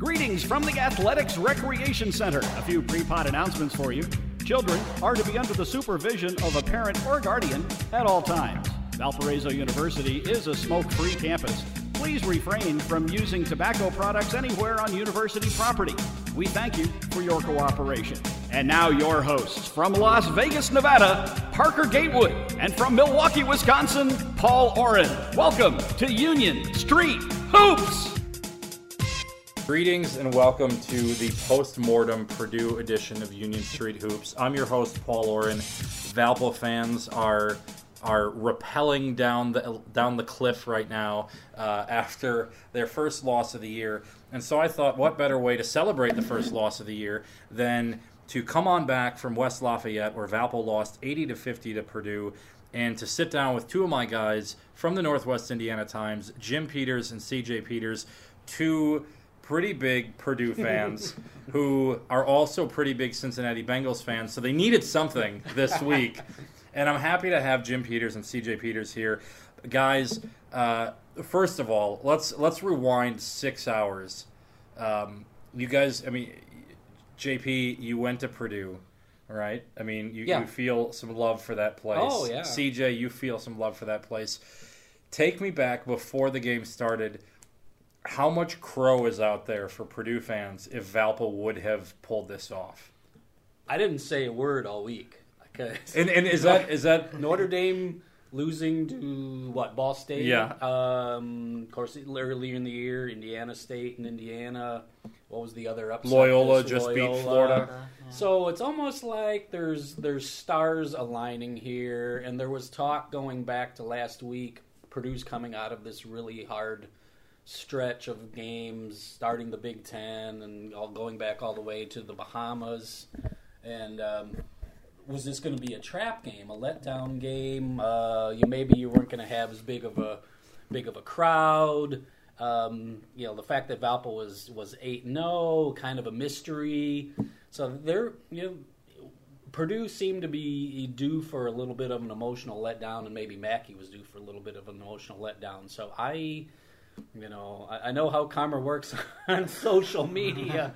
Greetings from the Athletics Recreation Center. A few pre-pod announcements for you. Children are to be under the supervision of a parent or guardian at all times. Valparaiso University is a smoke-free campus. Please refrain from using tobacco products anywhere on university property. We thank you for your cooperation. And now your hosts from Las Vegas, Nevada, Parker Gatewood, and from Milwaukee, Wisconsin, Paul Oren. Welcome to Union Street Hoops. Greetings and welcome to the post-mortem Purdue edition of Union Street Hoops. I'm your host Paul Oren. Valpo fans are are rappelling down the down the cliff right now uh, after their first loss of the year, and so I thought, what better way to celebrate the first loss of the year than to come on back from West Lafayette, where Valpo lost 80 to 50 to Purdue, and to sit down with two of my guys from the Northwest Indiana Times, Jim Peters and C.J. Peters, two pretty big Purdue fans who are also pretty big Cincinnati Bengals fans. So they needed something this week. and I'm happy to have Jim Peters and CJ Peters here. Guys, uh, first of all, let's let's rewind six hours. Um, you guys, I mean, JP, you went to Purdue, right? I mean, you, Yeah. you feel some love for that place. Oh, yeah. CJ, you feel some love for that place. Take me back before the game started. How much crow is out there for Purdue fans if Valpo would have pulled this off? I didn't say a word all week. And and is that is that Notre Dame losing to what Ball State? Yeah. Um, of course, earlier in the year, Indiana State and Indiana. What was the other upset? Loyola This just beat Loyola. Florida? So it's almost like there's there's stars aligning here, and there was talk going back to last week. Purdue's coming out of this really hard stretch of games, starting the Big Ten and all going back all the way to the Bahamas. And um, was this going to be a trap game, a letdown game? Uh, you maybe you weren't going to have as big of a big of a crowd. Um, you know, the fact that Valpo was was eight zero, kind of a mystery. So they're you know. Purdue seemed to be due for a little bit of an emotional letdown, and maybe Mackey was due for a little bit of an emotional letdown. So I, you know, I, I know how Karma works on social media.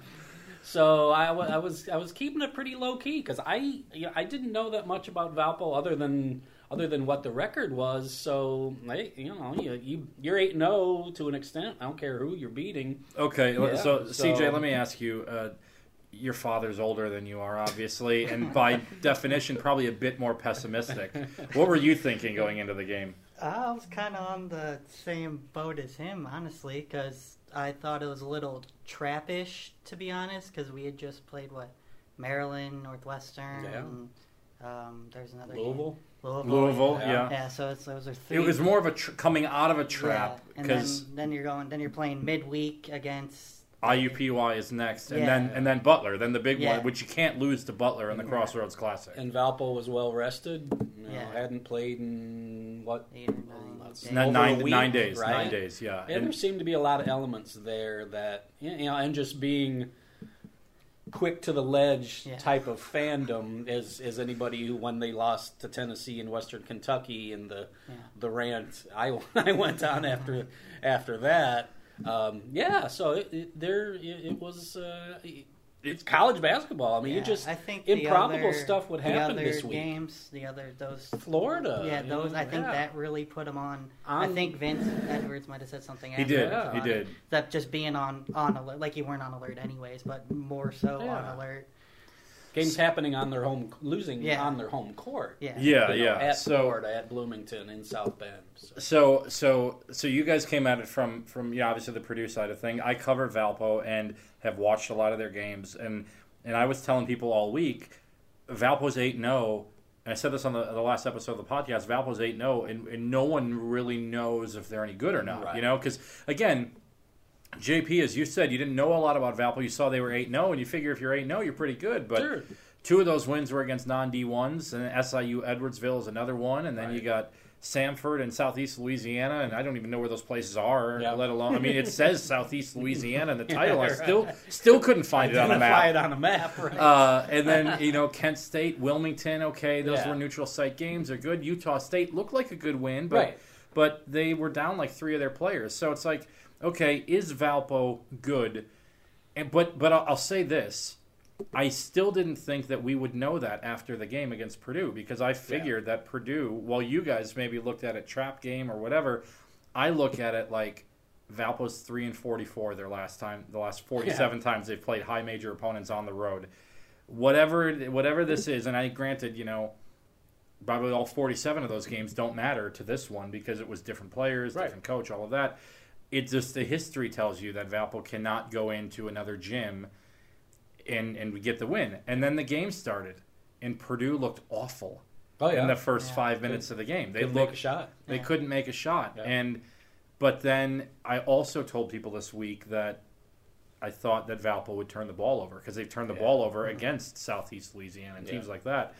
So I, was I was keeping it pretty low key because I you know, I didn't know that much about Valpo other than other than what the record was. So I, you know you, you you're eight zero to an extent. I don't care who you're beating. Okay, Yeah, so, CJ, let me ask you. Uh, your father's older than you are, obviously, and by definition, probably a bit more pessimistic. What were you thinking going into the game? I was kind of on the same boat as him, honestly, because I thought it was a little trappish, to be honest, because we had just played what Maryland, Northwestern, Yeah. and um, there's another game. Louisville. Louisville, Louisville, Yeah. yeah. Yeah, so it's, those are three. It was more of a tr- coming out of a trap yeah. then, because then you're going, then you're playing midweek against IUPUI is next, and Yeah. then and then Butler, then the big Yeah. one, which you can't lose to Butler in the Crossroads Classic. And Valpo was well rested. You know, Yeah. hadn't played in what eight or nine. That's days. Nine- nine, week, nine days, right? nine days, yeah. And, there And- seemed to be a lot of elements there that you know, and just being quick to the ledge Yeah. type of fandom as as anybody who when they lost to Tennessee and Western Kentucky and the Yeah. the rant I I went on after after that. Um, yeah, so it, it, there it, it was. Uh, it's college basketball. I mean, Yeah, you just I think improbable other- stuff would the happen other this week. Games, the other those Florida, Yeah, those. I think yeah. that really put them on. I On- think Vince Edwards might have said something. He after did, that he did. That just being on on alert, like you weren't on alert anyways, but more so Yeah. on alert. Games happening on their home, losing Yeah. on their home court. Yeah. Yeah, you know, yeah. At so Florida, at Bloomington, in South Bend. So. So so so you guys came at it from from yeah obviously the Purdue side of thing. I cover Valpo and have watched a lot of their games and and I was telling people all week Valpo's eight 0 and I said this on the, the last episode of the podcast. Valpo's eight 0 and, and no one really knows if they're any good or not. Right. You know because again. JP, as you said, you didn't know a lot about Valpo. You saw they were 8 0, and you figure if you're 8 0, you're pretty good. But Sure. two of those wins were against non D1s, and SIU Edwardsville is another one. And then you got Samford in Southeast Louisiana, and I don't even know where those places are, Yeah. let alone. I mean, it says Southeast Louisiana in the title. I right. still still couldn't find it on Identify map. it on a map, right? Uh, and then you know Kent State, Wilmington. Okay, those Yeah. were neutral site games. They're good. Utah State looked like a good win, but Right. but they were down like three of their players. So it's like, okay, is Valpo good? And, but but I'll, I'll say this. I still didn't think that we would know that after the game against Purdue because I figured that Purdue, while you guys maybe looked at it trap game or whatever, I look at it like Valpo's three and forty four their last time, the last forty seven times they've played high major opponents on the road. Whatever whatever this is, and I granted, you know, probably all forty seven of those games don't matter to this one because it was different players, Right. different coach, all of that. It's just the history tells you that Valpo cannot go into another gym and and we get the win. And then the game started, and Purdue looked awful Oh yeah, in the first Yeah. five minutes of the game. They Couldn't make a looked shot. they Yeah. couldn't make a shot. Yeah. And but then I also told people this week that I thought that Valpo would turn the ball over because they've turned the Yeah. ball over mm-hmm. against Southeast Louisiana and Yeah. teams like that.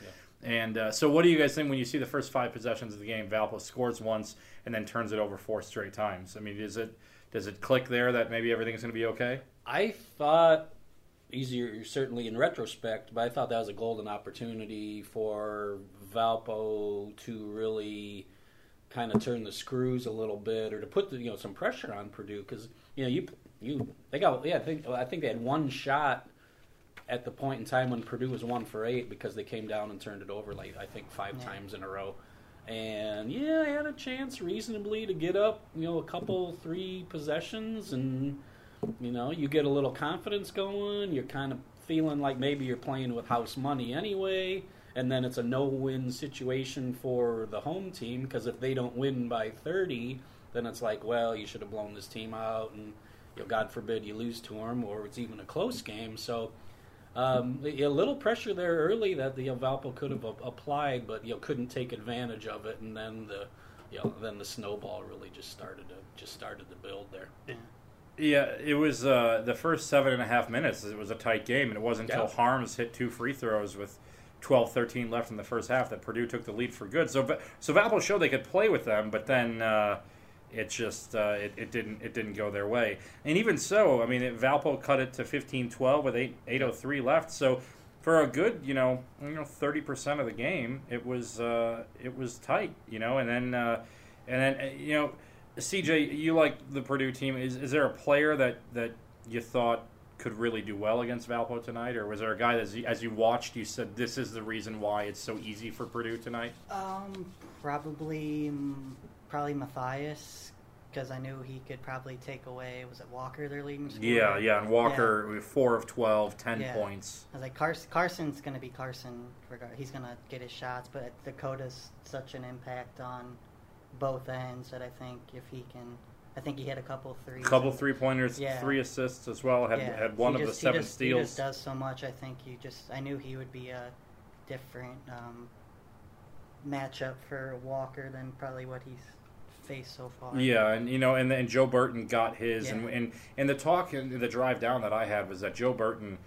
And uh, so, what do you guys think when you see the first five possessions of the game? Valpo scores once and then turns it over four straight times. I mean, is it does it click there that maybe everything's going to be okay? I thought easier certainly in retrospect, but I thought that was a golden opportunity for Valpo to really kind of turn the screws a little bit or to put the, you know some pressure on Purdue because you know you you they got yeah I think I think they had one shot at the point in time when Purdue was one for eight because they came down and turned it over like I think five Yeah. times in a row. And yeah, I had a chance reasonably to get up, you know, a couple, three possessions, and you know, you get a little confidence going. You're kind of feeling like maybe you're playing with house money anyway, and then it's a no-win situation for the home team because if they don't win by 30, then it's like, well, you should have blown this team out, and you know, God forbid you lose to them, or it's even a close game. So. Um, a little pressure there early that the you know, Valpo could have applied, but you know couldn't take advantage of it, and then the you know then the snowball really just started to just started to build there. Yeah, it was uh, the first seven and a half minutes. It was a tight game, and it wasn't until Yeah. Haarms hit two free throws with 12-13 left in the first half that Purdue took the lead for good. So, so Valpo showed they could play with them, but then uh, it just uh, it, it didn't it didn't go their way. And even so, I mean, it, Valpo cut it to 15-12 with eight eight oh three left. So. For a good, you know, you know, thirty percent of the game, it was uh, it was tight, you know, and then uh, and then uh, you know, CJ, you like the Purdue team. Is is there a player that that you thought could really do well against Valpo tonight, or was there a guy that, as you, as you watched, you said this is the reason why it's so easy for Purdue tonight? Um, probably, mm, probably Mathias, because I knew he could probably take away. Was it Walker their leading scorer? Yeah, yeah. And Walker, with four of 12, 10 Yeah. points. I was like, Carsen, Carsen's going to be Carsen. Regard, he's going to get his shots, but Dakota's such an impact on both ends that I think if he can, I think he had a couple threes. Couple three pointers, Yeah. three assists as well. Had yeah, had one he of just- the he seven steals. He just does so much. I think you just. I knew he would be a different um, matchup for Walker than probably what he's faced so far. Yeah, and you know, and and Joe Burton got his, and and and the talk and the drive down that I had was that Joe Burton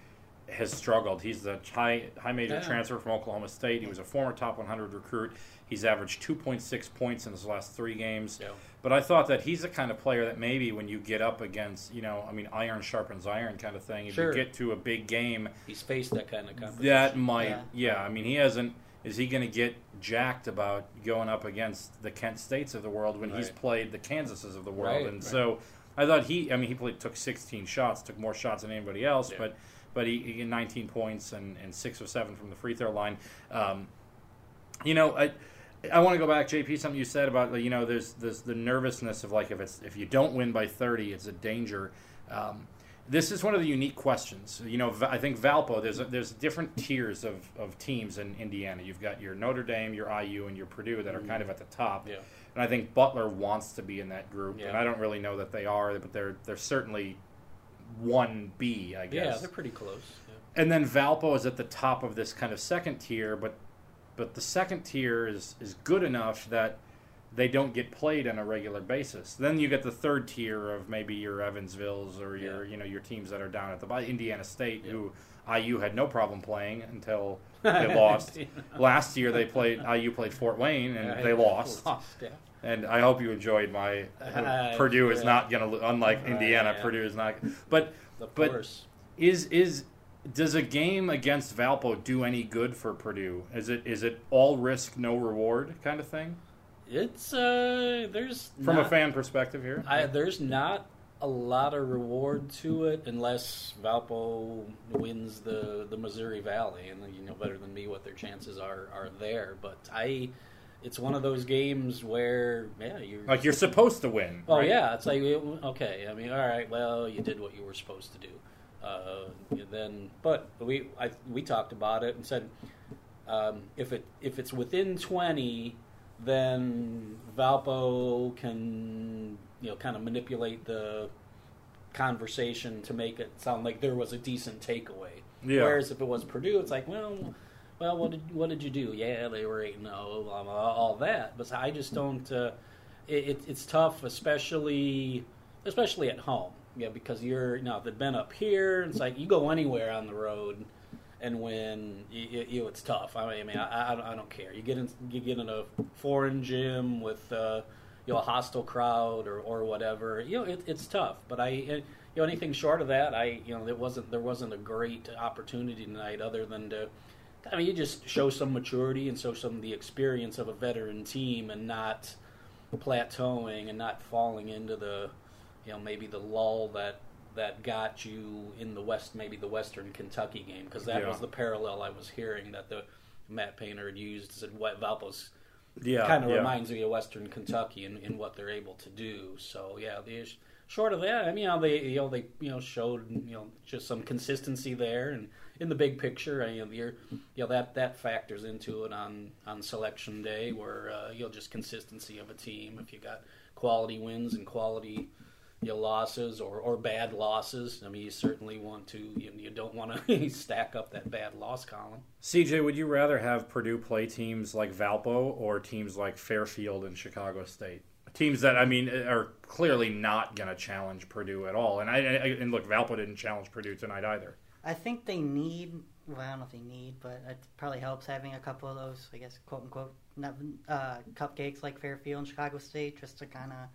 has struggled. He's the high high major Yeah. transfer from Oklahoma State. He was a former top 100 recruit. He's averaged 2.6 points in his last three games. Yeah. But I thought that he's the kind of player that maybe when you get up against, you know, I mean, iron sharpens iron kind of thing. If Sure. you get to a big game, He's faced that kind of competition. that might, yeah. Yeah. I mean, he hasn't. Is he going to get jacked about going up against the Kent States of the world when he's played the Kansases of the world? Right, and right. so I thought he. I mean, he played took 16 shots, took more shots than anybody else, Yeah. but but he, he had 19 points and, and six or seven from the free throw line. Um, you know, I. I want to go back, JP. Something you said about you know, there's there's the nervousness of like if it's if you don't win by 30, it's a danger. Um, this is one of the unique questions. You know, I think Valpo. There's a, there's different tiers of, of teams in Indiana. You've got your Notre Dame, your IU, and your Purdue that are kind of mm. at the top. Yeah. And I think Butler wants to be in that group. And I don't really know that they are, but they're they're certainly one B, I guess. Yeah, they're pretty close. Yeah. And then Valpo is at the top of this kind of second tier, but but the second tier is is good enough that they don't get played on a regular basis. Then you get the third tier of maybe your Evansvilles or your Yeah. you know your teams that are down at the bottom. Indiana State, Yeah. who IU had no problem playing until they lost. Last year they played IU played Fort Wayne and Yeah, they lost. Lost. And I hope you enjoyed my Uh, Purdue is not going to unlike Indiana. Purdue is not. But But- is is does a game against Valpo do any good for Purdue? Is it is it all risk no reward kind of thing It's uh there's from a fan perspective here? I, there's not a lot of reward to it unless Valpo wins the the Missouri Valley, and you know better than me what their chances are are there. But I, it's one of those games where yeah, you Like you're supposed to win. Oh right? yeah, it's like okay. I mean, all right. Well, you did what you were supposed to do. Uh, then, but we I, we talked about it and said um, if it if it's within twenty, then Valpo can you know kind of manipulate the conversation to make it sound like there was a decent takeaway. Yeah. Whereas if it was Purdue, it's like well. Well, what did what did you do? Yeah, they were eight zero, blah, blah, all that. But I just don't. Uh, it, it, it's tough, especially especially at home. Yeah, because you're you know if it'd been up here, it's like you go anywhere on the road and win. You, you it's tough. I mean, I, I, I, don't care. You get in you get in a foreign gym with uh, you know a hostile crowd or, or whatever. You know it, it's tough. But I you know anything short of that, I you know there wasn't there wasn't a great opportunity tonight other than to. I mean, you just show some maturity and show some the experience of a veteran team, and not plateauing and not falling into the, you know, maybe the lull that that got you in the West, maybe the Western Kentucky game, because that Yeah. was the parallel I was hearing that the Matt Painter had used. Said what Valpo's Yeah. kind of yeah. reminds me of Western Kentucky in, in what they're able to do. So yeah, the short of that, I mean, you know, they you know they you know showed you know just some consistency there, and in the big picture, I, you know, you're, you know that that factors into it on on selection day, where uh, you know just consistency of a team. If you got quality wins and quality you know, losses or, or bad losses, I mean, you certainly want to. You, you don't want to stack up that bad loss column. CJ, would you rather have Purdue play teams like Valpo or teams like Fairfield and Chicago State? Teams that I mean are clearly not going to challenge Purdue at all. And I, I and look, Valpo didn't challenge Purdue tonight either. I think they need. Well, I don't know if they need, but it probably helps having a couple of those, I guess, quote unquote, uh, cupcakes like Fairfield and Chicago State, just to kind of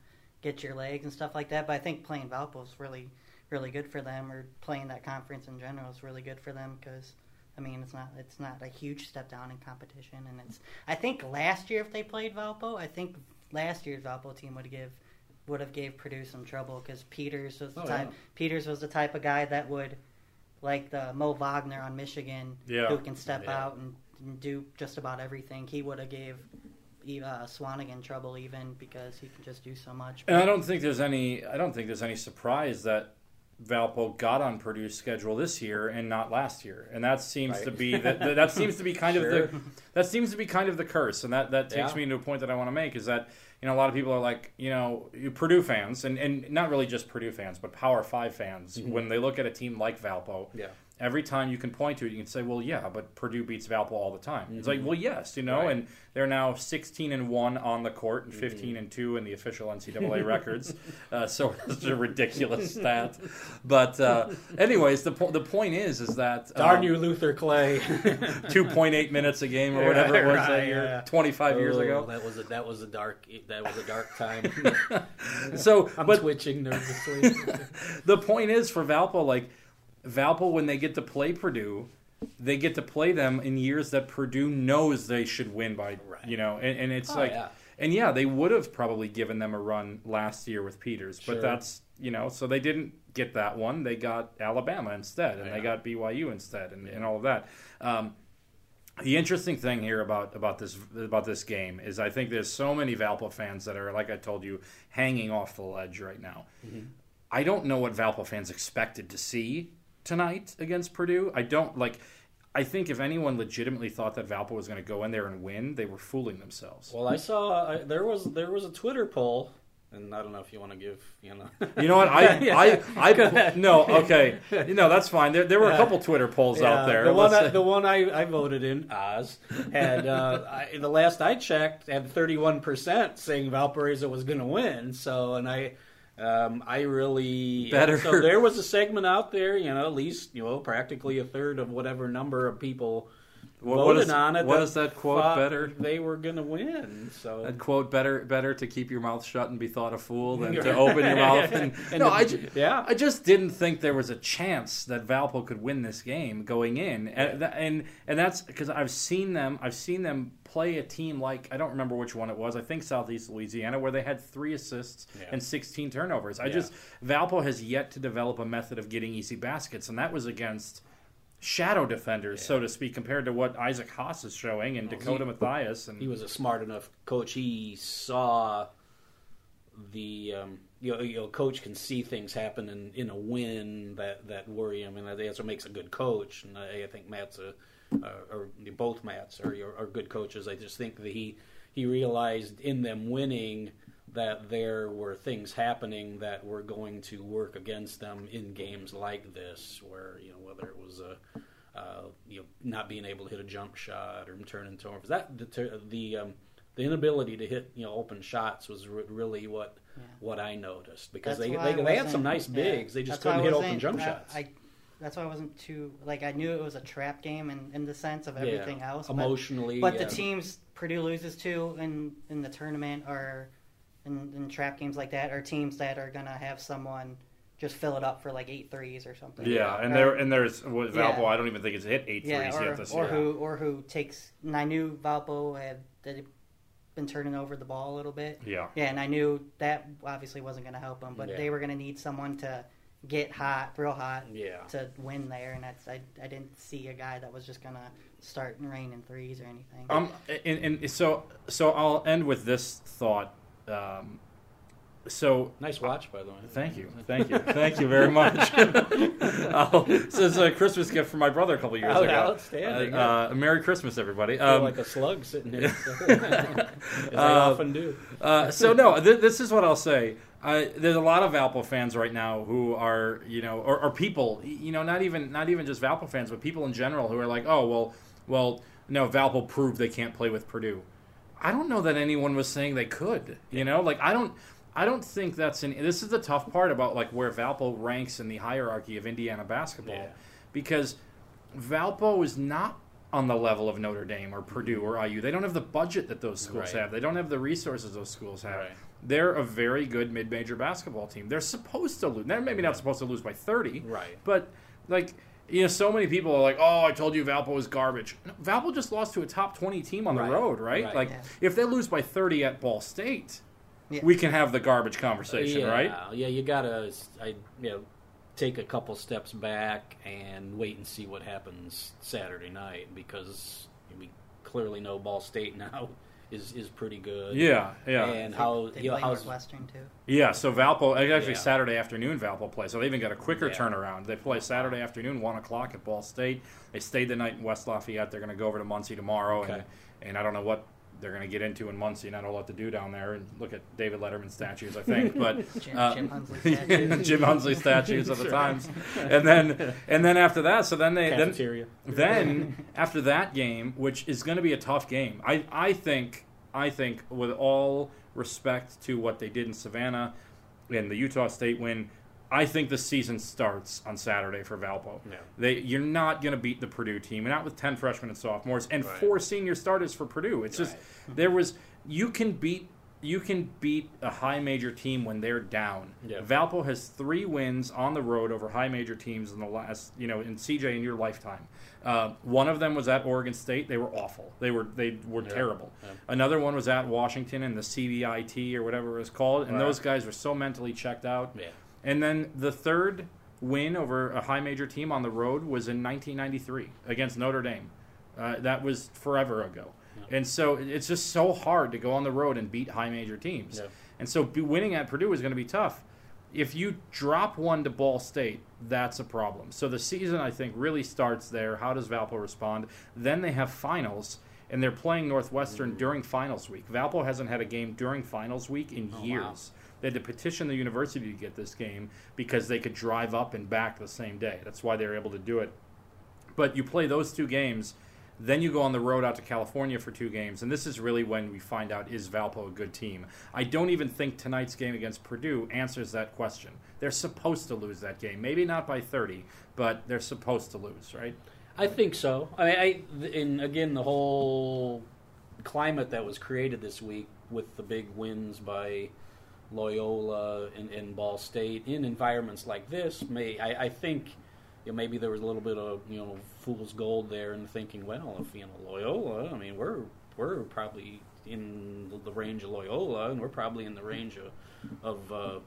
get your legs and stuff like that. But I think playing Valpo is really, really good for them, or playing that conference in general is really good for them because. I mean, it's not it's not a huge step down in competition, and it's. I think last year if they played Valpo, I think last year's Valpo team would give would have gave Purdue some trouble because Peters was the Oh, type yeah. Peters was the type of guy that would like the Mo Wagner on Michigan, Yeah. who can step Yeah. out and, and do just about everything. He would have gave uh, Swanigan trouble even because he can just do so much. And I don't think there's any I don't think there's any surprise that Valpo got on Purdue's schedule this year and not last year. And that seems Right. to be that, that, that seems to be kind of the that seems to be kind of the curse. And that that takes Yeah. me into a point that I want to make is that you know a lot of people are like, you know, Purdue fans and and not really just Purdue fans, but Power 5 fans when they look at a team like Valpo, Yeah. Every time you can point to it, you can say, "Well, yeah, but Purdue beats Valpo all the time." It's like, well, yes, you know, Right. and they're now 16 and one on the court and 15 and two in the official NCAA records. Uh, so it's a ridiculous stat. But uh, anyways, the po- the point is, is that Darn um, you, Luther Clay. 2.8 minutes a game or whatever it was that Right, year, yeah. 25 years Oh, ago. That was a that was a dark that was a dark time. So, I'm but twitching nervously. the point is for Valpo, like Valpo, when they get to play Purdue, they get to play them in years that Purdue knows they should win by, Right. you know, and, and it's Oh, like, yeah. and yeah, they would have probably given them a run last year with Peters, but that's you know, so they didn't get that one. They got Alabama instead, and they got BYU instead, and, and all of that. Um, the interesting thing here about about this about this game is I think there's so many Valpo fans that are like I told you hanging off the ledge right now. I don't know what Valpo fans expected to see tonight against Purdue. I don't like. I think if anyone legitimately thought that Valpo was going to go in there and win, they were fooling themselves. well, I saw I, there was there was a Twitter poll, and I don't know if you want to give you know. You know what? I, Yeah. I, I, Go no, okay, you know that's fine. There, there were a couple Twitter polls Yeah, out there. The one, I, the one I, I voted in, Oz, had uh, I, the last I checked had thirty one percent saying Valparaiso was going to win. So, and I, um, I really Better. So there was a segment out there, you know, at least you know practically a third of whatever number of people What- what voted is- on it. what is that quote better? They were going to win. So That quote better better to keep your mouth shut and be thought a fool than to open your mouth and, And no the- I, ju- yeah. I just didn't think there was a chance that Valpo could win this game going in and and, and that's because I've seen them I've seen them play a team like I don't remember which one it was I think Southeast Louisiana where they had three assists Yeah. and 16 turnovers I Yeah. just Valpo has yet to develop a method of getting easy baskets and that was against shadow defenders so to speak compared to what Isaac Haas is showing and Dakota he- Mathias and he was a smart enough coach. He saw the um, you, know, you know coach can see things happen in, in a win that, that worry him, and that's what makes a good coach. And I, I think Matt's a uh, or both Matts are, are good coaches. I just think that he he realized in them winning that there were things happening that were going to work against them in games like this, where you know whether it was a uh, you know not being able to hit a jump shot or turning turnovers. That the the, um, the inability to hit you know open shots was re- really what Yeah. what I noticed because That's they they, they had some nice yeah. bigs. They just That's couldn't hit open jump shots. I, that's why I wasn't too like I knew it was a trap game in, in the sense of Yeah. everything else. but- Emotionally, but, yeah. the teams Purdue loses to in in the tournament or in, in trap games like that are teams that are gonna have someone just fill it up for like eight threes or something. Yeah, and Or- there and there's with Valpo. Yeah. I don't even think it's hit eight yeah, threes or, yet this or year. who or who takes. And I knew Valpo had that he'd been turning over the ball a little bit. Yeah, Yeah, and I knew that obviously wasn't going to help them, but Yeah. they were going to need someone to get hot, real hot, Yeah. to win there. And that's I, I didn't see a guy that was just going to start and rain in threes or anything. um, and, and so so I'll end with this thought. Um, so Nice watch, by the way. Thank you, thank you, thank you very much. oh, this is a Christmas gift from my brother a couple years Oh, ago. outstanding. Uh, uh, Merry Christmas, everybody. Um, like a slug sitting here, as I Uh, often do. uh, so no, th- this is what I'll say. Uh, there's a lot of Valpo fans right now who are, you know, or, or people, you know, not even not even just Valpo fans, but people in general who are like, oh well, well, no, Valpo proved they can't play with Purdue. I don't know that anyone was saying they could. You know, like I don't, I don't think that's an. This is the tough part about like where Valpo ranks in the hierarchy of Indiana basketball, Yeah. because Valpo is not on the level of Notre Dame or Purdue or IU. They don't have the budget that those schools Right. have. They don't have the resources those schools have. Right. They're a very good mid-major basketball team. They're supposed to lose. They're maybe not supposed to lose by 30. Right. But like you know, so many people are like, "Oh, I told you Valpo was garbage." No, Valpo just lost to a top 20 team on Right. the road, right? Right. Like Yeah. if they lose by 30 at Ball State, Yeah. we can have the garbage conversation, yeah, right? Yeah, you gotta, I, you know, take a couple steps back and wait and see what happens Saturday night because we clearly know Ball State now is is pretty good. Yeah, yeah. and how they you know how's Western too. Yeah, so Valpo actually Yeah. Saturday afternoon Valpo play, so they even got a quicker Yeah. turnaround. They play Saturday afternoon, one o'clock at Ball State. They stayed the night in West Lafayette. They're going to go over to Muncie tomorrow, and and I don't know what they're going to get into in Muncie. Not a lot to do down there, and look at David Letterman statues, I think. But Jim, uh, Jim Hunsley statue. Jim Hunsley statues at the That's right. times, and then and then after that, so then they then then after that game, which is going to be a tough game, I I think I think with all respect to what they did in Savannah and the Utah State win, I think the season starts on Saturday for Valpo. Yeah. They you're not going to beat the Purdue team, and not with ten freshmen and sophomores and Right. four senior starters for Purdue. It's just there was you can beat you can beat a high major team when they're down. Valpo has three wins on the road over high major teams in the last, you know, in CJ in your lifetime. Uh, one of them was at Oregon State. They were awful. They were they were terrible. Another one was at Washington in the CBIT or whatever it was called, and Right. those guys were so mentally checked out. Yeah. And then the third win over a high major team on the road was in 1993 against Notre Dame. Uh, that was forever ago. And so it's just so hard to go on the road and beat high major teams. Yeah. And so be- winning at Purdue is going to be tough. If you drop one to Ball State, that's a problem. So the season, I think, really starts there. How does Valpo respond? Then they have finals, and they're playing Northwestern during finals week. Valpo hasn't had a game during finals week in Oh, wow. They had to petition the university to get this game because they could drive up and back the same day. That's why they were able to do it. But you play those two games, then you go on the road out to California for two games, and this is really when we find out is Valpo a good team. I don't even think tonight's game against Purdue answers that question. They're supposed to lose that game, maybe not by 30, but they're supposed to lose, right? I think so. I mean, I and again the whole climate that was created this week with the big wins by Loyola and, and Ball State in environments like this may I, I think you know, maybe there was a little bit of you know fool's gold there in thinking well if you know Loyola I mean we're we're probably in the range of Loyola and we're probably in the range of of uh,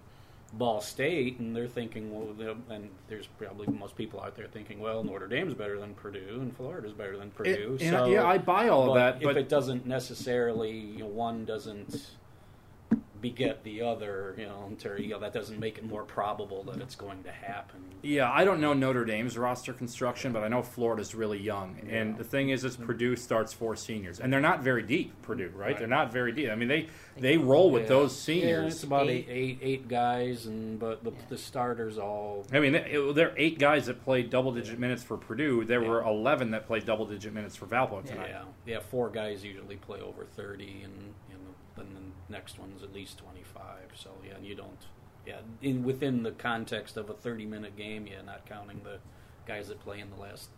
Ball State, and they're thinking, well, and there's probably most people out there thinking, well, Notre Dame's better than Purdue, and Florida's better than Purdue. It, so, yeah, I buy all of that, but if it doesn't necessarily, you know, one doesn't beget the other, you know, until, you know, that doesn't make it more probable that it's going to happen. Yeah, I don't know Notre Dame's roster construction, but I know Florida's really young. Yeah. And the thing is, is Purdue starts four seniors, and they're not very deep. Purdue, right? right. They're not very deep. I mean, they they roll with yeah. those seniors. Yeah, it's about eight, eight, eight guys, and but the, the starters all. I mean, there are eight guys that played double digit minutes for Purdue. There were eleven that played double digit minutes for Valpo tonight. Yeah, yeah, four guys usually play over thirty, and you know, then the next one's at least twenty five. So yeah, and you don't. Yeah, in within the context of a thirty-minute game, yeah, not counting the guys that play in the last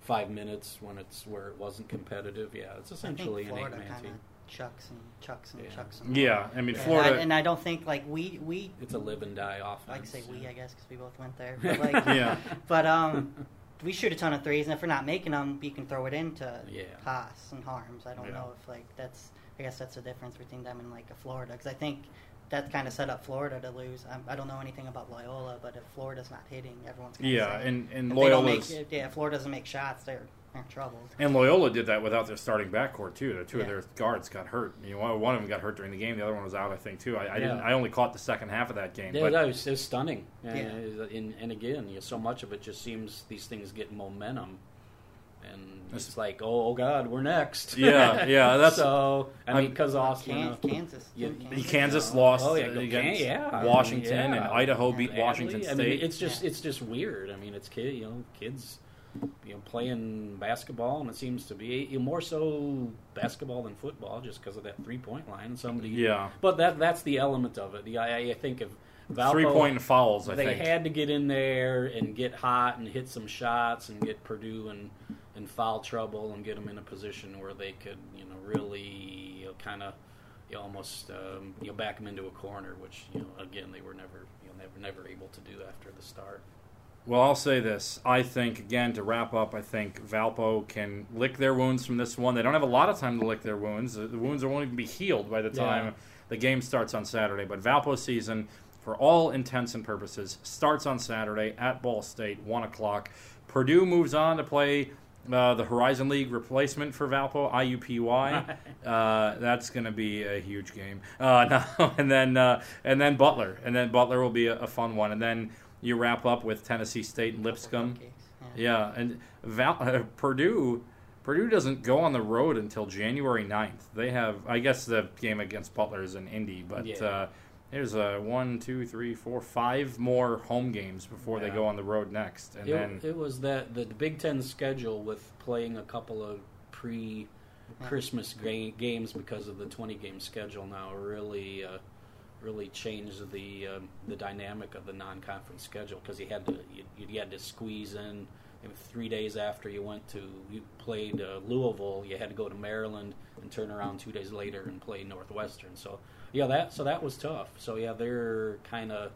five minutes when it's where it wasn't competitive. Yeah, it's essentially an eight-man team. Chucks and chucks and yeah. chucks and yeah. I mean Florida, and I, and I, don't think like we we it's a live and die offense. I like say we, I guess, because we both went there. But like, yeah. But um, we shoot a ton of threes, and if we're not making them, we can throw it into yeah. Haas and Haarms. I don't yeah. know if like that's I guess that's the difference between them and like a Florida because I think that kind of set up Florida to lose. I, I, don't know anything about Loyola, but if Florida's not hitting, everyone's gonna yeah. And and Loyola, yeah, if Florida doesn't make shots, they're they're in trouble. And Loyola did that without their starting backcourt too. The two yeah. of their guards got hurt. You know, one of them got hurt during the game. The other one was out, I think, too. I, I yeah. didn't. I only caught the second half of that game. Yeah, but, that was, it was stunning. Yeah. And, and again, you know, so much of it just seems these things get momentum and it's like, oh, oh God, we're next. Yeah, yeah. That's so. I mean, because Austin, Kansas, uh, Kansas, yeah, Kansas, Kansas lost. Oh yeah, against yeah. Washington yeah. and Idaho beat Adley. Washington State. I mean, it's just it's just weird. I mean, it's kid, you know, kids, you know, playing basketball, and it seems to be more so basketball than football, just because of that three point line. Somebody, yeah. But that that's the element of it. The, I, I think if Valpo, three point fouls. I they think. had to get in there and get hot and hit some shots and get Purdue and in foul trouble and get them in a position where they could, you know, really you know, kind of you know, almost um, you know back them into a corner, which you know again they were never you know never never able to do after the start. Well, I'll say this. I think, again, to wrap up, I think Valpo can lick their wounds from this one. They don't have a lot of time to lick their wounds. The wounds won't even be healed by the time yeah. the game starts on Saturday. But Valpo season, for all intents and purposes, starts on Saturday at Ball State, 1 o'clock. Purdue moves on to play uh, the Horizon League replacement for Valpo, IUPUI. uh, that's going to be a huge game. Uh, no, and then uh, and then Butler, and then Butler will be a, a, fun one, and then you wrap up with Tennessee State and Lipscomb. Yeah, and Val- uh, Purdue. Purdue doesn't go on the road until January 9th. They have, I guess, the game against Butler is in Indy, but yeah. Uh, there's a one, two, three, four, five more home games before yeah. they go on the road next, and it, then it was that the Big Ten schedule with playing a couple of pre Christmas ga- games because of the 20 game schedule now really uh, really changed the um, the dynamic of the non conference schedule because you had to you, you, had to squeeze in. Three days after you went to you played uh, Louisville, you had to go to Maryland and turn around two days later and play Northwestern. So yeah, that so that was tough. So yeah, they're kind of,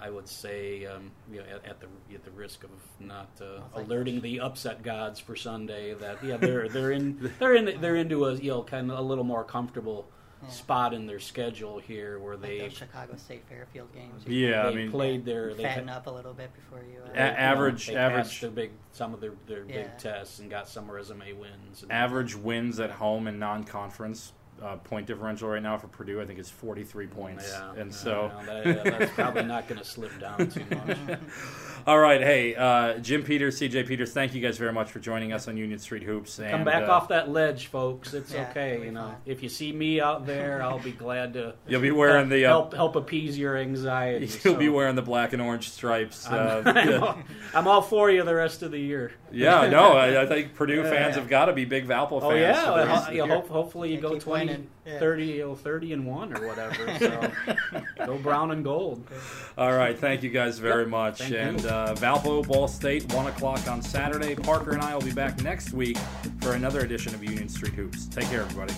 I would say, um, you know, at, at, the at the risk of not uh, alerting the upset gods for Sunday that yeah they're they're in they're in they're into a you know kind of a little more comfortable. Yeah. Spot in their schedule here where they Chicago State Fairfield games. Yeah, they I mean played their they fatten up a little bit before you. Uh, a- average you know, average their big some of their their yeah. big tests and got some resume wins. average wins at home in non-conference uh, point differential right now for Purdue. I think it's 43 points. Yeah, and so that, yeah, that's probably not going to slip down too much. All right, hey, uh, Jim Peters, CJ Peters, thank you guys very much for joining us on Union Street Hoops. And, Come back uh, off that ledge, folks. It's yeah, okay. You know, fine. if you see me out there, I'll be glad to. You'll be wearing the uh, help help appease your anxiety. You'll so. be wearing the black and orange stripes. I'm, uh, I'm, all, I'm, all, for you the rest of the year. Yeah, no, I, I think Purdue fans have got to be big Valpo fans. Oh yeah, well, you hope, hopefully you go 20 winning. Yeah. 30, oh, 30 and 1 or whatever. So go brown and gold. All right, thank you guys very Yep, much. thank and uh, Valpo Ball State, one o'clock on Saturday. Parker and I will be back next week for another edition of Union Street Hoops. Take care, everybody.